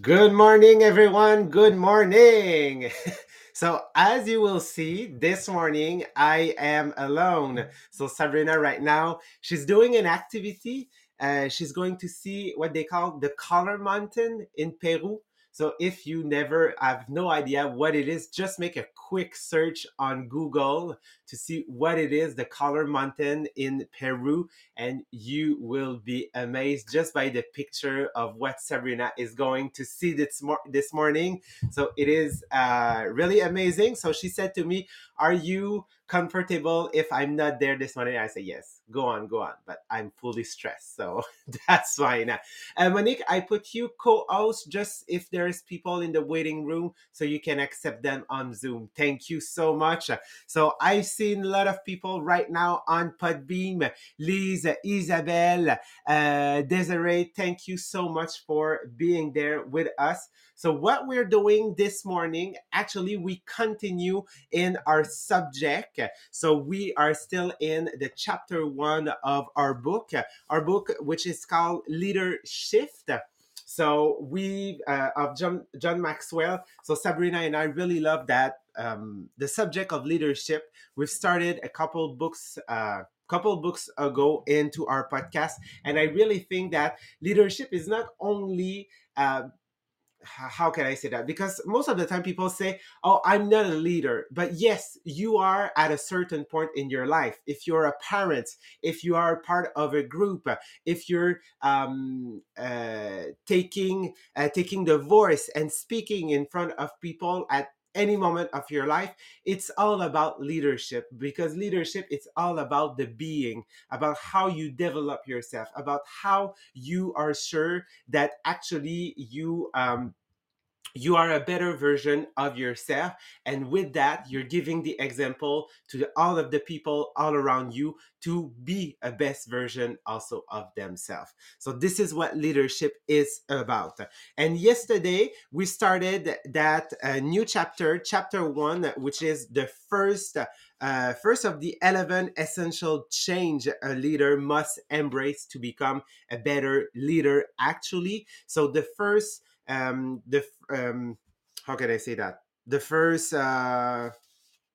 Good morning, everyone. Good morning. so, as you will see, this morning I am alone. So, Sabrina, right now, she's doing an activity. Uh, she's going to see what they call the Color Mountain in Peru. So, if you never have no idea what it is, just make a quick search on Google to see what it is the Color Mountain in Peru and you will be amazed just by the picture of what Sabrina is going to see this, mor- this morning. So it is uh, really amazing. So she said to me, Are you comfortable if I'm not there this morning? I say, Yes, go on, go on. But I'm fully stressed. So that's fine. Uh, Monique, I put you co host just if there's people in the waiting room so you can accept them on Zoom. Thank you so much. So I've seen a lot of people right now on Podbean. Lise, Isabelle, uh, Desiree, thank you so much for being there with us. So, what we're doing this morning, actually, we continue in our subject. So, we are still in the chapter one of our book, our book, which is called Leadershift. So we uh, of John John Maxwell. So Sabrina and I really love that um, the subject of leadership. We've started a couple books. Uh, couple books ago into our podcast and i really think that leadership is not only uh, how can I say that? Because most of the time people say, Oh, I'm not a leader. But yes, you are at a certain point in your life. If you're a parent, if you are part of a group, if you're um, uh, taking uh, taking the voice and speaking in front of people at any moment of your life it's all about leadership because leadership it's all about the being about how you develop yourself about how you are sure that actually you um, you are a better version of yourself and with that you're giving the example to all of the people all around you to be a best version also of themselves. So this is what leadership is about. And yesterday we started that uh, new chapter chapter one which is the first uh, first of the 11 essential change a leader must embrace to become a better leader actually. So the first um, the um, how can I say that? The first uh,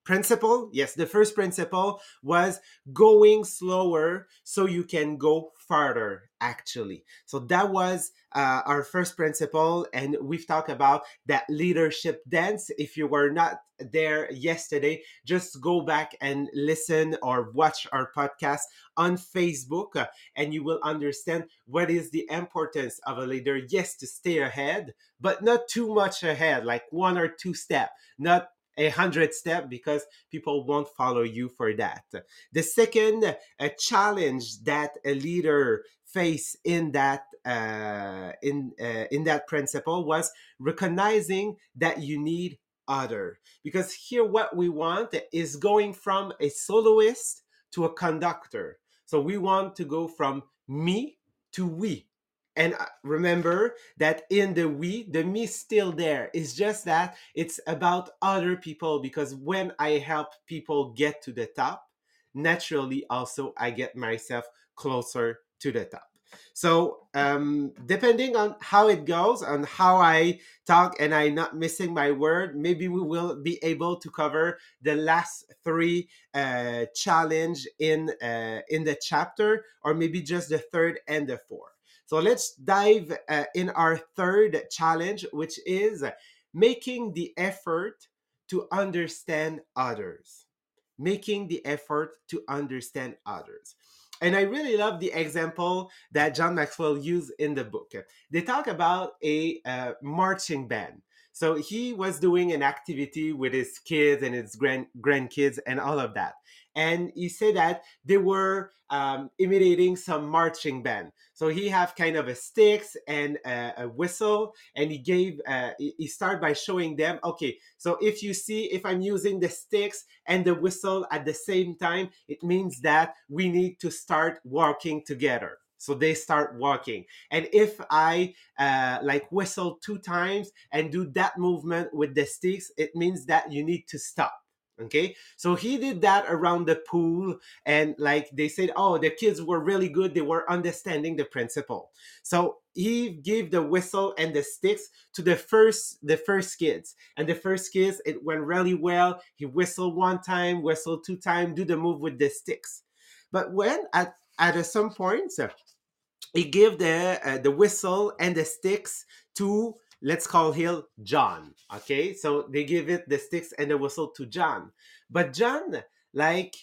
principle, yes, the first principle was going slower so you can go farther. Actually, so that was uh, our first principle, and we've talked about that leadership dance. If you were not there yesterday, just go back and listen or watch our podcast on Facebook, uh, and you will understand what is the importance of a leader. Yes, to stay ahead, but not too much ahead, like one or two step, not a hundred step because people won't follow you for that. The second a challenge that a leader face in that uh, in uh, in that principle was recognizing that you need other. Because here what we want is going from a soloist to a conductor. So we want to go from me to we. And uh, remember that in the we the me is still there. It's just that it's about other people because when i help people get to the top naturally also i get myself closer to the top so um, depending on how it goes and how i talk and i'm not missing my word maybe we will be able to cover the last three uh, challenge in uh, in the chapter or maybe just the third and the fourth so let's dive uh, in our third challenge, which is making the effort to understand others. Making the effort to understand others. And I really love the example that John Maxwell used in the book. They talk about a uh, marching band. So he was doing an activity with his kids and his grand grandkids and all of that and he said that they were um, imitating some marching band. So he have kind of a sticks and a, a whistle, and he gave. Uh, he started by showing them, okay, so if you see if I'm using the sticks and the whistle at the same time, it means that we need to start walking together. So they start walking. And if I uh, like whistle two times and do that movement with the sticks, it means that you need to stop okay? So he did that around the pool and like they said oh the kids were really good. They were understanding the principle. So he gave the whistle and the sticks to the first the first kids. And the first kids it went really well. He whistled one time whistled two times do the move with the sticks. But when at at some point he gave the uh, the whistle and the sticks to let's call him John. Okay, so they give it the sticks and the whistle to John, but John like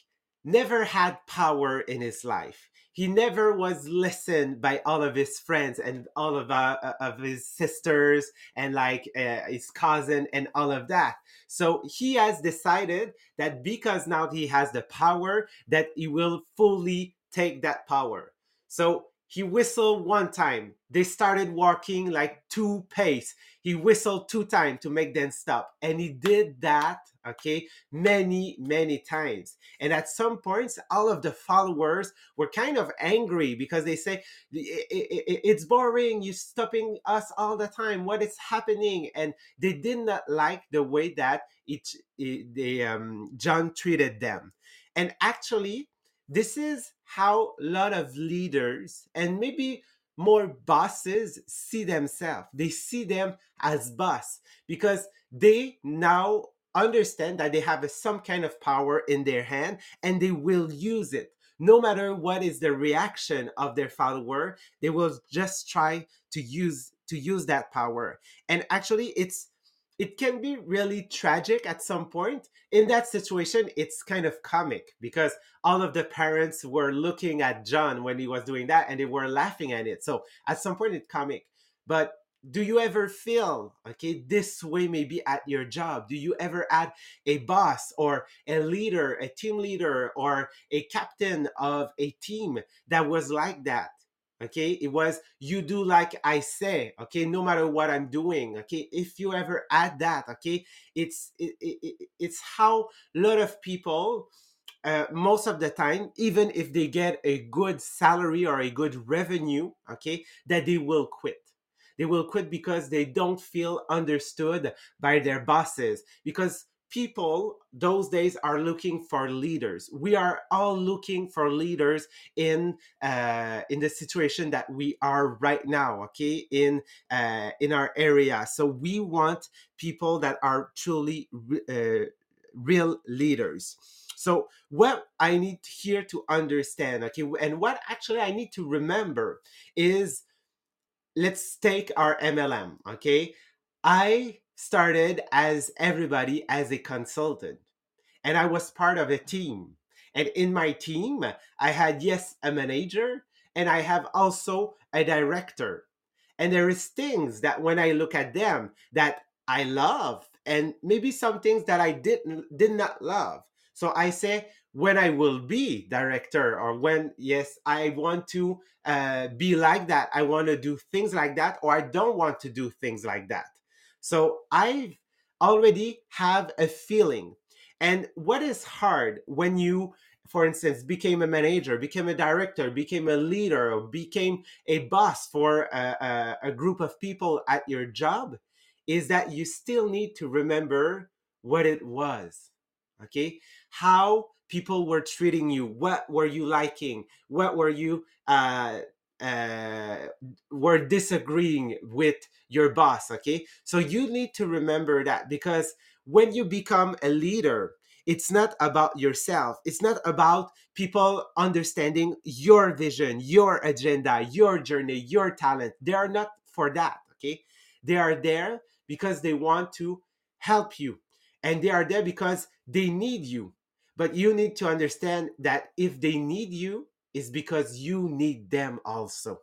never had power in his life. He never was listened by all of his friends and all of uh, uh of his sisters and like uh, his cousin and all of that. So he has decided that because now he has the power, that he will fully take that power. So he whistled one time. They started walking like two pace. He whistled two times to make them stop. And he did that, okay, many, many times. And at some points, all of the followers were kind of angry because they say, it's boring. You're stopping us all the time. What is happening? And they did not like the way that it, it they, um, John treated them. And actually, this is how a lot of leaders and maybe more bosses see themselves. They see them as boss because they now understand that they have some kind of power in their hand and they will use it. No matter what is the reaction of their follower, they will just try to use to use that power. And actually it's it can be really tragic at some point. In that situation, it's kind of comic because all of the parents were looking at John when he was doing that and they were laughing at it. So at some point, it's comic. But do you ever feel okay this way maybe at your job do you ever add a boss or a leader a team leader or a captain of a team that was like that okay? It was you do like i say okay? No matter what i'm doing okay? If you ever add that okay? It's it, it, it's how a lot of people uh, most of the time even if they get a good salary or a good revenue okay that they will quit. They will quit because they don't feel understood by their bosses. Because people those days are looking for leaders. We are all looking for leaders in uh, in the situation that we are right now okay in uh, in our area. So we want people that are truly uh, real leaders. So what i need here to understand okay and what actually i need to remember is let's take our mlm okay? I started as everybody as a consultant and I was part of a team. And in my team, I had, yes, a manager and I have also a director. And there is things that when I look at them that I love and maybe some things that I didn't did not love. So I say when I will be director or when yes I want to uh, be like that, I want to do things like that, or I don't want to do things like that. So I already have a feeling. And what is hard when you, for instance, became a manager, became a director, became a leader, or became a boss for a, a, a group of people at your job is that you still need to remember what it was. Okay. How people were treating you. What were you liking? What were you uh, uh, were disagreeing with your boss. Okay. So you need to remember that because when you become a leader, it's not about yourself. It's not about people understanding your vision, your agenda, your journey, your talent. They are not for that. Okay. They are there because they want to help you and they are there because they need you. But you need to understand that if they need you, is because you need them also.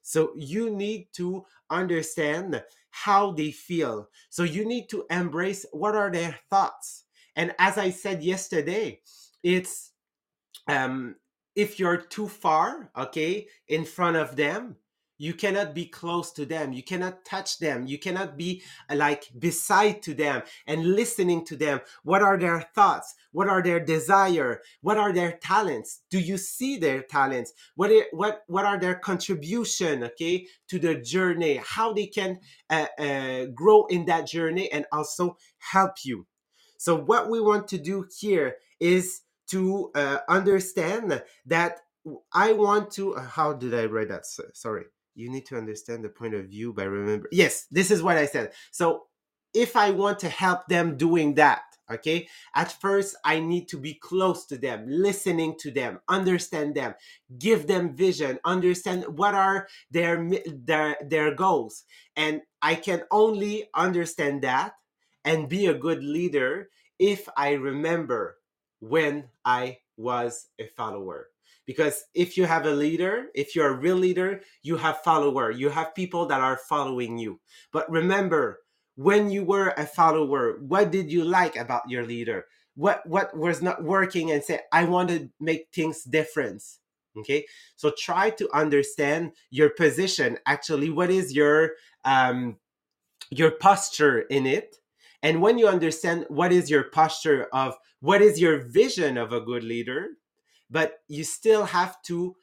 So you need to understand how they feel. So you need to embrace what are their thoughts. And as I said yesterday, it's um if you're too far, okay, in front of them, you cannot be close to them. You cannot touch them. You cannot be uh, like beside to them and listening to them. What are their thoughts? What are their desire? What are their talents? Do you see their talents? What are, what what are their contribution okay to the journey? How they can uh, uh, grow in that journey and also help you. So, what we want to do here is to uh, understand that I want to. Uh, how did I write that? Sorry. You need to understand the point of view by remember. Yes, this is what I said. So, if I want to help them doing that, okay, at first I need to be close to them, listening to them, understand them, give them vision, understand what are their their their goals, and I can only understand that and be a good leader if I remember when I was a follower. Because if you have a leader, if you're a real leader, you have follower. You have people that are following you. But remember, when you were a follower, what did you like about your leader? What what was not working and say, I want to make things different. Okay. So try to understand your position. Actually, what is your um your posture in it? And when you understand what is your posture of what is your vision of a good leader, but you still have to,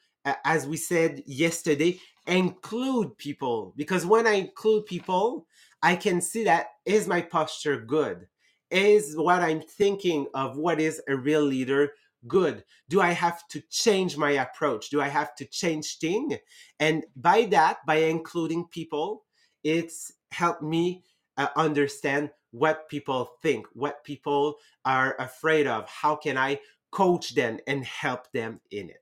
as we said yesterday, include people. Because when I include people, I can see that is my posture good? Is what I'm thinking of what is a real leader good? Do I have to change my approach? Do I have to change thing? And by that, by including people, it's helped me uh, understand what people think, what people are afraid of. How can I coach them and help them in it?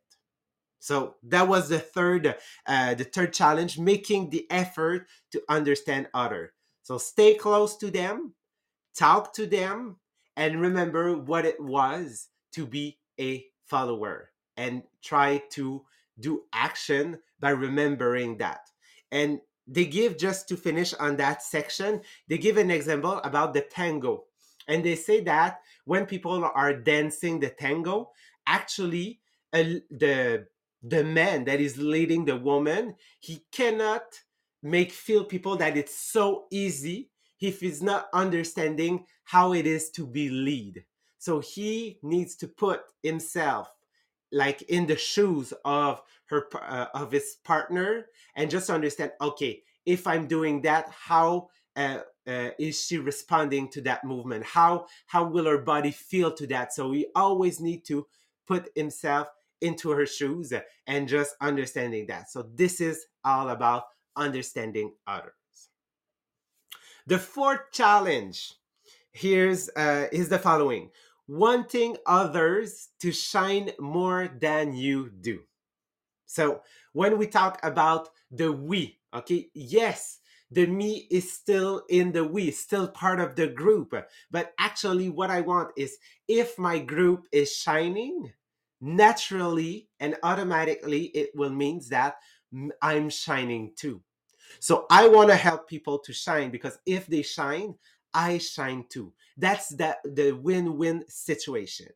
So that was the third, uh, the third challenge, making the effort to understand other. So stay close to them, talk to them, and remember what it was to be a follower, and try to do action by remembering that. And they give just to finish on that section they give an example about the tango and they say that when people are dancing the tango actually uh, the the man that is leading the woman he cannot make feel people that it's so easy if he's not understanding how it is to be lead. So he needs to put himself like in the shoes of her uh, of his partner and just understand okay if i'm doing that how uh, uh, is she responding to that movement? How how will her body feel to that? So we always need to put himself into her shoes and just understanding that. So this is all about understanding others. The fourth challenge here's uh, is the following. Wanting others to shine more than you do. So when we talk about the we, okay, yes, the me is still in the we, still part of the group. But actually, what I want is if my group is shining, naturally and automatically, it will means that I'm shining too. So I want to help people to shine because if they shine, I shine too. That's that the win-win situation.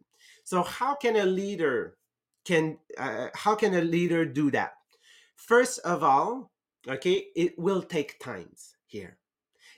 So how can a leader can uh, how can a leader do that? First of all, okay, it will take times here.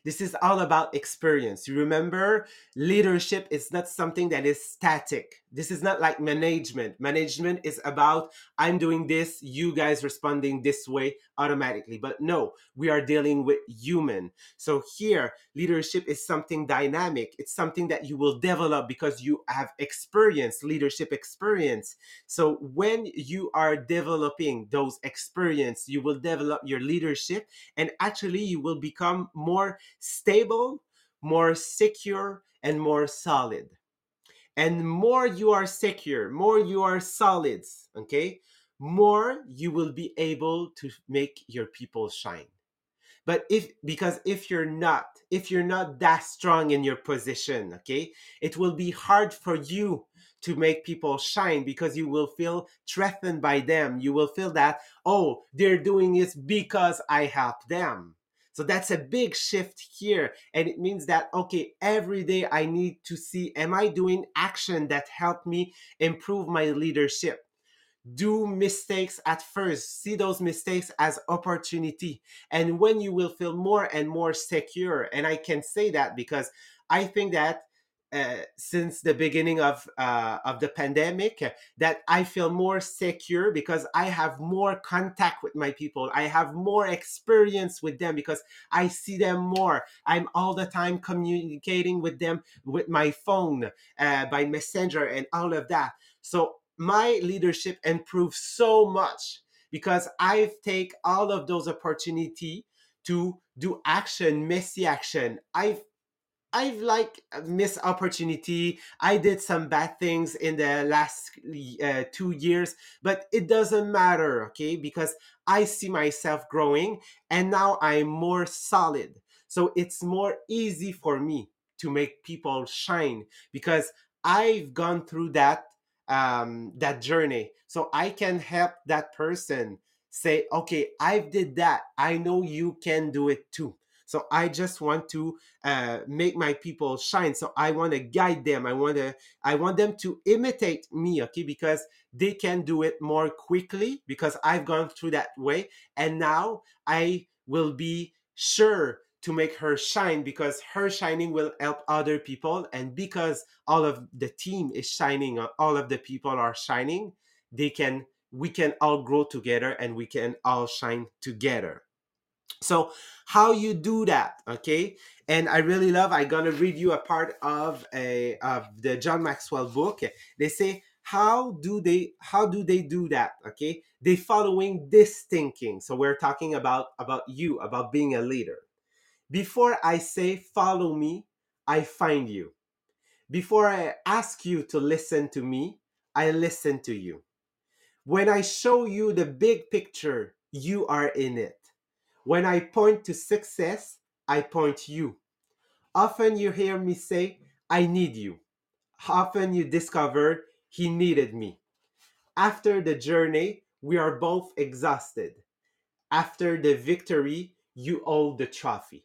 This is all about experience. You remember, leadership is not something that is static. This is not like management. Management is about, I'm doing this, you guys responding this way automatically. But no, we are dealing with human. So here, leadership is something dynamic. It's something that you will develop because you have experience, leadership experience. So when you are developing those experience, you will develop your leadership and actually you will become more stable, more secure, and more solid. And more you are secure, more you are solid, okay, more you will be able to make your people shine. But if, because if you're not, if you're not that strong in your position, okay, it will be hard for you to make people shine because you will feel threatened by them. You will feel that, oh, they're doing it because I help them. So that's a big shift here. And it means that, okay, every day I need to see, am I doing action that help me improve my leadership? do mistakes at first see those mistakes as opportunity and when you will feel more and more secure and i can say that because i think that uh, since the beginning of uh, of the pandemic that I feel more secure because I have more contact with my people. I have more experience with them because I see them more. I'm all the time communicating with them with my phone, uh, by messenger, and all of that. So my leadership improved so much because I've take all of those opportunity to do action, messy action. I've I've like missed opportunity. I did some bad things in the last uh, two years, but it doesn't matter, okay? Because I see myself growing, and now I'm more solid. So it's more easy for me to make people shine because I've gone through that um, that journey. So I can help that person say, okay, I did that. I know you can do it too. So I just want to uh, make my people shine. So I want to guide them. I want to I want them to imitate me, okay? Because they can do it more quickly because I've gone through that way, and now I will be sure to make her shine because her shining will help other people and because all of the team is shining all of the people are shining they can we can all grow together and we can all shine together so how you do that okay and i really love i'm gonna read you a part of a of the john maxwell book they say how do they how do they do that okay they following this thinking so we're talking about about you about being a leader before I say, follow me, I find you. Before I ask you to listen to me, I listen to you. When I show you the big picture, you are in it. When I point to success, I point you. Often you hear me say, I need you. Often you discover he needed me. After the journey, we are both exhausted. After the victory, you hold the trophy.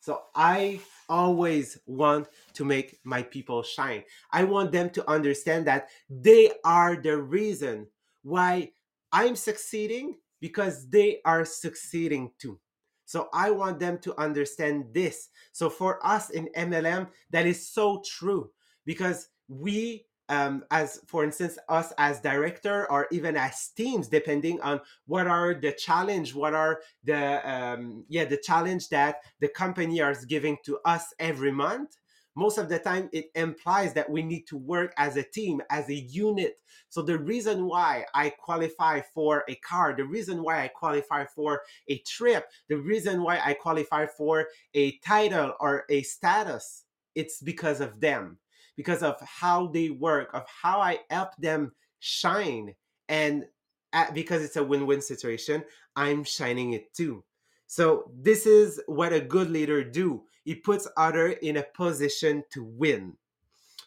So I always want to make my people shine. I want them to understand that they are the reason why I'm succeeding because they are succeeding too. So I want them to understand this. So for us in MLM, that is so true because we um, as for instance us as director or even as teams depending on what are the challenge what are the um, yeah the challenge that the company is giving to us every month most of the time it implies that we need to work as a team as a unit so the reason why i qualify for a car the reason why i qualify for a trip the reason why i qualify for a title or a status it's because of them because of how they work, of how I help them shine. And at, because it's a win win situation, I'm shining it too. So this is what a good leader do. He puts other in a position to win.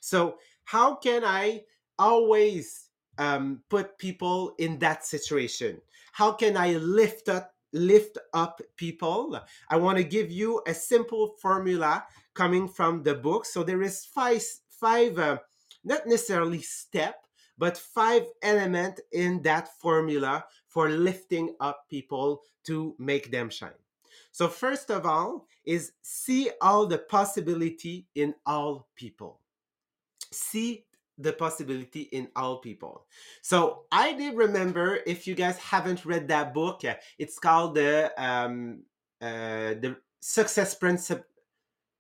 So how can I always um, put people in that situation? How can I lift up lift up people? I want to give you a simple formula coming from the book. So there is five five, uh, not necessarily step, but five element in that formula for lifting up people to make them shine. So first of all is see all the possibility in all people. See the possibility in all people. So I did remember if you guys haven't read that book, it's called the um, uh, the success principle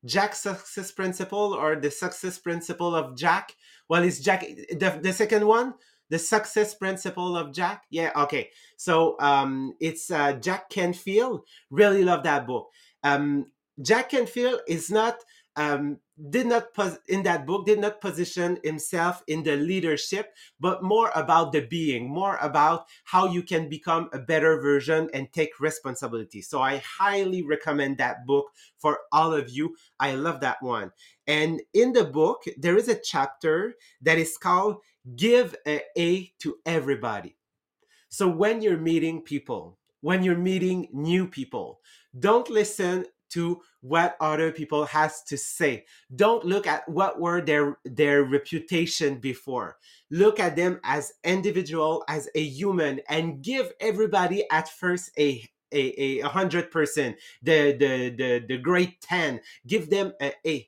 Jack success principle or the success principle of Jack? Well, it's Jack the, the second one? The success principle of Jack? Yeah, okay. So um, it's uh, Jack Canfield. Really love that book. Um, Jack Canfield is not um, did not pos- in that book did not position himself in the leadership but more about the being more about how you can become a better version and take responsibility so i highly recommend that book for all of you i love that one and in the book there is a chapter that is called give a a to everybody. So when you're meeting people when you're meeting new people don't listen to what other people has to say. Don't look at what were their their reputation before. Look at them as individual as a human and give everybody at first a a, a hundred percent the the the the great 10 give them a a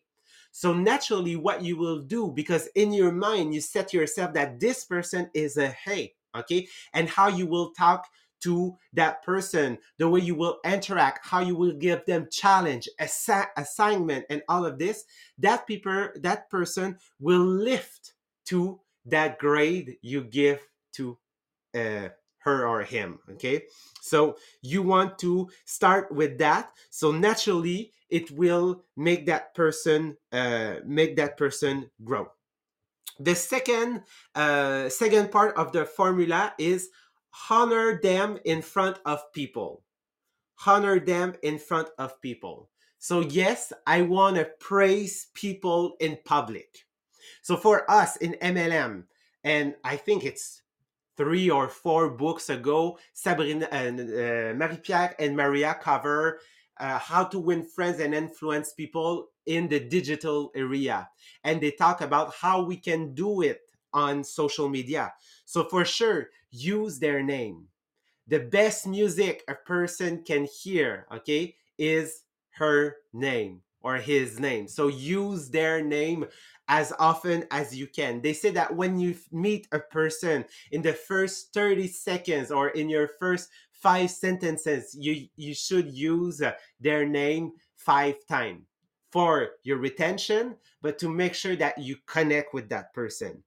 So naturally, what you will do, because in your mind, you set yourself that this person is a hey, okay? And how you will talk to that person, the way you will interact, how you will give them challenge, assi- assignment, and all of this, that people, that person will lift to that grade you give to uh, her or him. Okay, so you want to start with that. So naturally, it will make that person uh, make that person grow. The second uh, second part of the formula is honor them in front of people. Honor them in front of people. So yes, I want to praise people in public. So for us in MLM, and I think it's three or four books ago, Sabrina and uh, Marie-Pierre and Maria cover uh, how to win friends and influence people in the digital area. And they talk about how we can do it on social media. So for sure, use their name. The best music a person can hear, okay, is her name or his name. So use their name as often as you can. They say that when you meet a person in the first 30 seconds or in your first five sentences, you, you should use uh, their name five times for your retention, but to make sure that you connect with that person.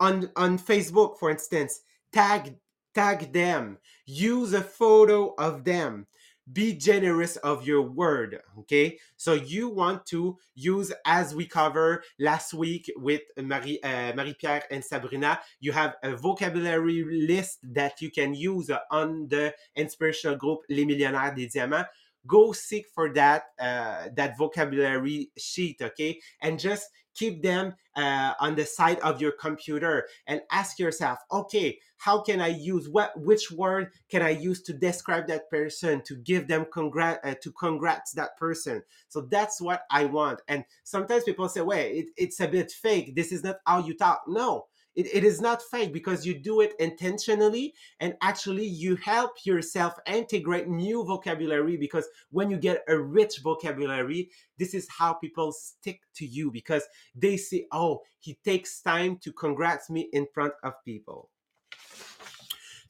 On, on Facebook, for instance, tag tag them use a photo of them be generous of your word okay? So you want to use as we cover last week with marie uh, marie pierre and sabrina you have a vocabulary list that you can use on the inspirational group les millionnaires des diamants go seek for that uh, that vocabulary sheet okay? And just keep them uh, on the side of your computer and ask yourself okay how can i use what which word can i use to describe that person to give them congrat uh, to congrats that person? So that's what i want. And sometimes people say wait it, it's a bit fake. This is not how you talk. No it, it is not fake because you do it intentionally and actually you help yourself integrate new vocabulary because when you get a rich vocabulary this is how people stick to you because they see oh he takes time to congrats me in front of people.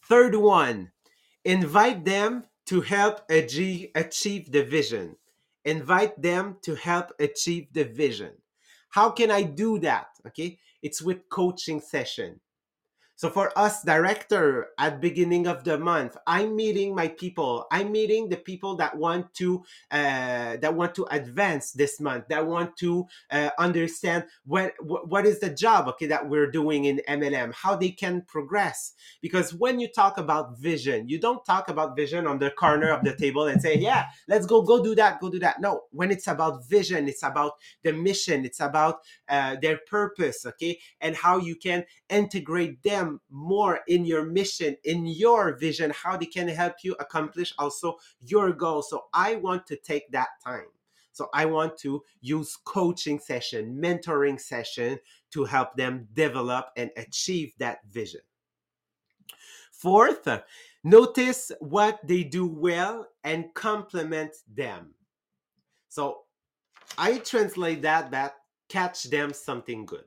Third one invite them to help achieve the vision. Invite them to help achieve the vision how can i do that? Okay? It's with coaching session so for us director at beginning of the month, I'm meeting my people. I'm meeting the people that want to uh, that want to advance this month. That want to uh, understand what, what is the job okay that we're doing in MLM, how they can progress. Because when you talk about vision, you don't talk about vision on the corner of the table and say, "Yeah, let's go go do that, go do that." No, when it's about vision, it's about the mission, it's about uh, their purpose, okay, and how you can integrate them more in your mission, in your vision, how they can help you accomplish also your goal. So I want to take that time. So I want to use coaching session, mentoring session to help them develop and achieve that vision. Fourth, notice what they do well and compliment them. So I translate that that catch them something good.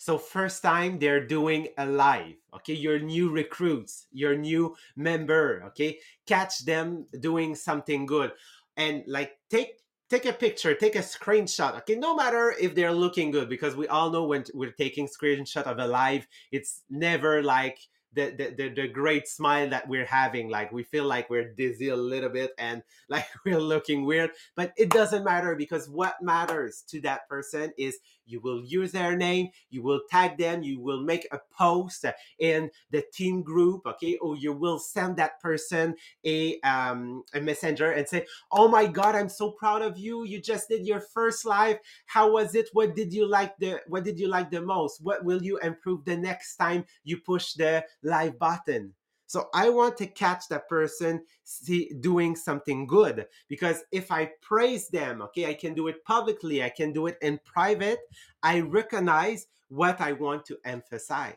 So first time they're doing a live, okay? Your new recruits, your new member, okay? Catch them doing something good and like take take a picture, take a screenshot. Okay, no matter if they're looking good, because we all know when we're taking screenshot of a live, it's never like the, the, the great smile that we're having like we feel like we're dizzy a little bit and like we're looking weird but it doesn't matter because what matters to that person is you will use their name you will tag them you will make a post in the team group okay? Or you will send that person a um a messenger and say oh my god i'm so proud of you. You just did your first live how was it? What did you like the what did you like the most? What will you improve the next time you push the live button so I want to catch that person see, doing something good because if I praise them, okay, I can do it publicly, I can do it in private. I recognize what I want to emphasize.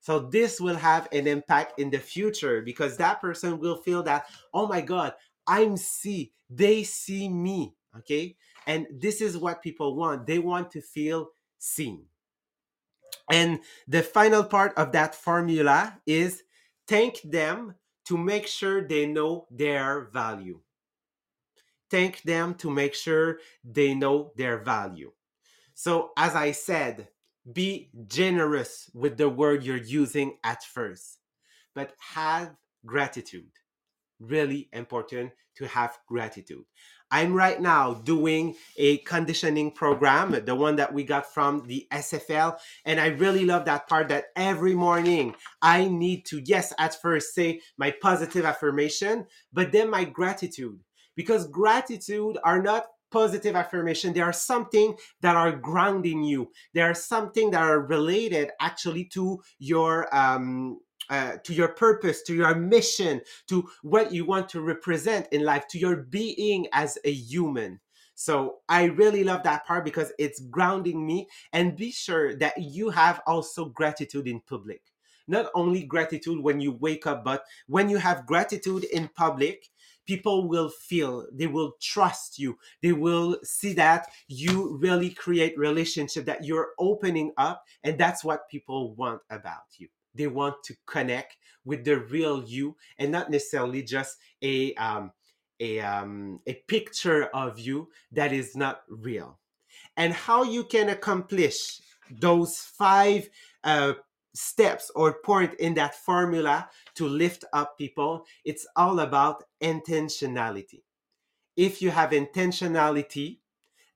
So this will have an impact in the future because that person will feel that, oh my God, I'm see, they see me Okay. And this is what people want. They want to feel seen. And the final part of that formula is thank them to make sure they know their value. Thank them to make sure they know their value. So, as I said, be generous with the word you're using at first, but have gratitude. Really important to have gratitude. I'm right now doing a conditioning program, the one that we got from the SFL. And I really love that part that every morning I need to, yes, at first say my positive affirmation, but then my gratitude. Because gratitude are not positive affirmation they are something that are grounding you they are something that are related actually to your um uh, to your purpose, to your mission, to what you want to represent in life, to your being as a human. So I really love that part because it's grounding me. And be sure that you have also gratitude in public. Not only gratitude when you wake up, but when you have gratitude in public, people will feel they will trust you they will see that you really create relationship that you're opening up and that's what people want about you they want to connect with the real you and not necessarily just a um, a um, a picture of you that is not real. And how you can accomplish those five uh, steps or point in that formula to lift up people, it's all about intentionality. If you have intentionality,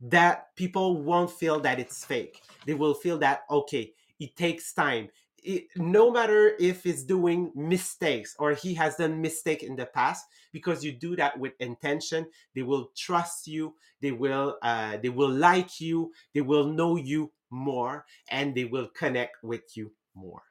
that people won't feel that it's fake. They will feel that okay, it takes time it, no matter if it's doing mistakes or he has done mistake in the past because you do that with intention they will trust you they will uh, they will like you they will know you more and they will connect with you more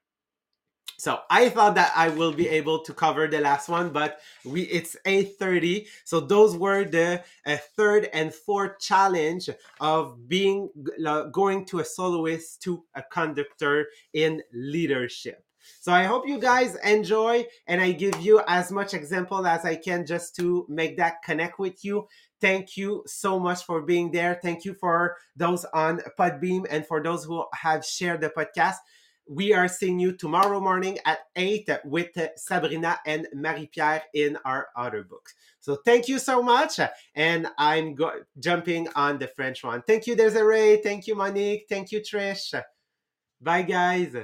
so I thought that I will be able to cover the last one, but we it's 8:30. So those were the uh, third and fourth challenge of being uh, going to a soloist to a conductor in leadership. So I hope you guys enjoy and I give you as much example as I can just to make that connect with you. Thank you so much for being there. Thank you for those on Podbean and for those who have shared the podcast we are seeing you tomorrow morning at 8 with Sabrina and Marie-Pierre in our other books. So thank you so much. And I'm go- jumping on the French one. Thank you, Desiree. Thank you, Monique. Thank you, Trish. Bye, guys.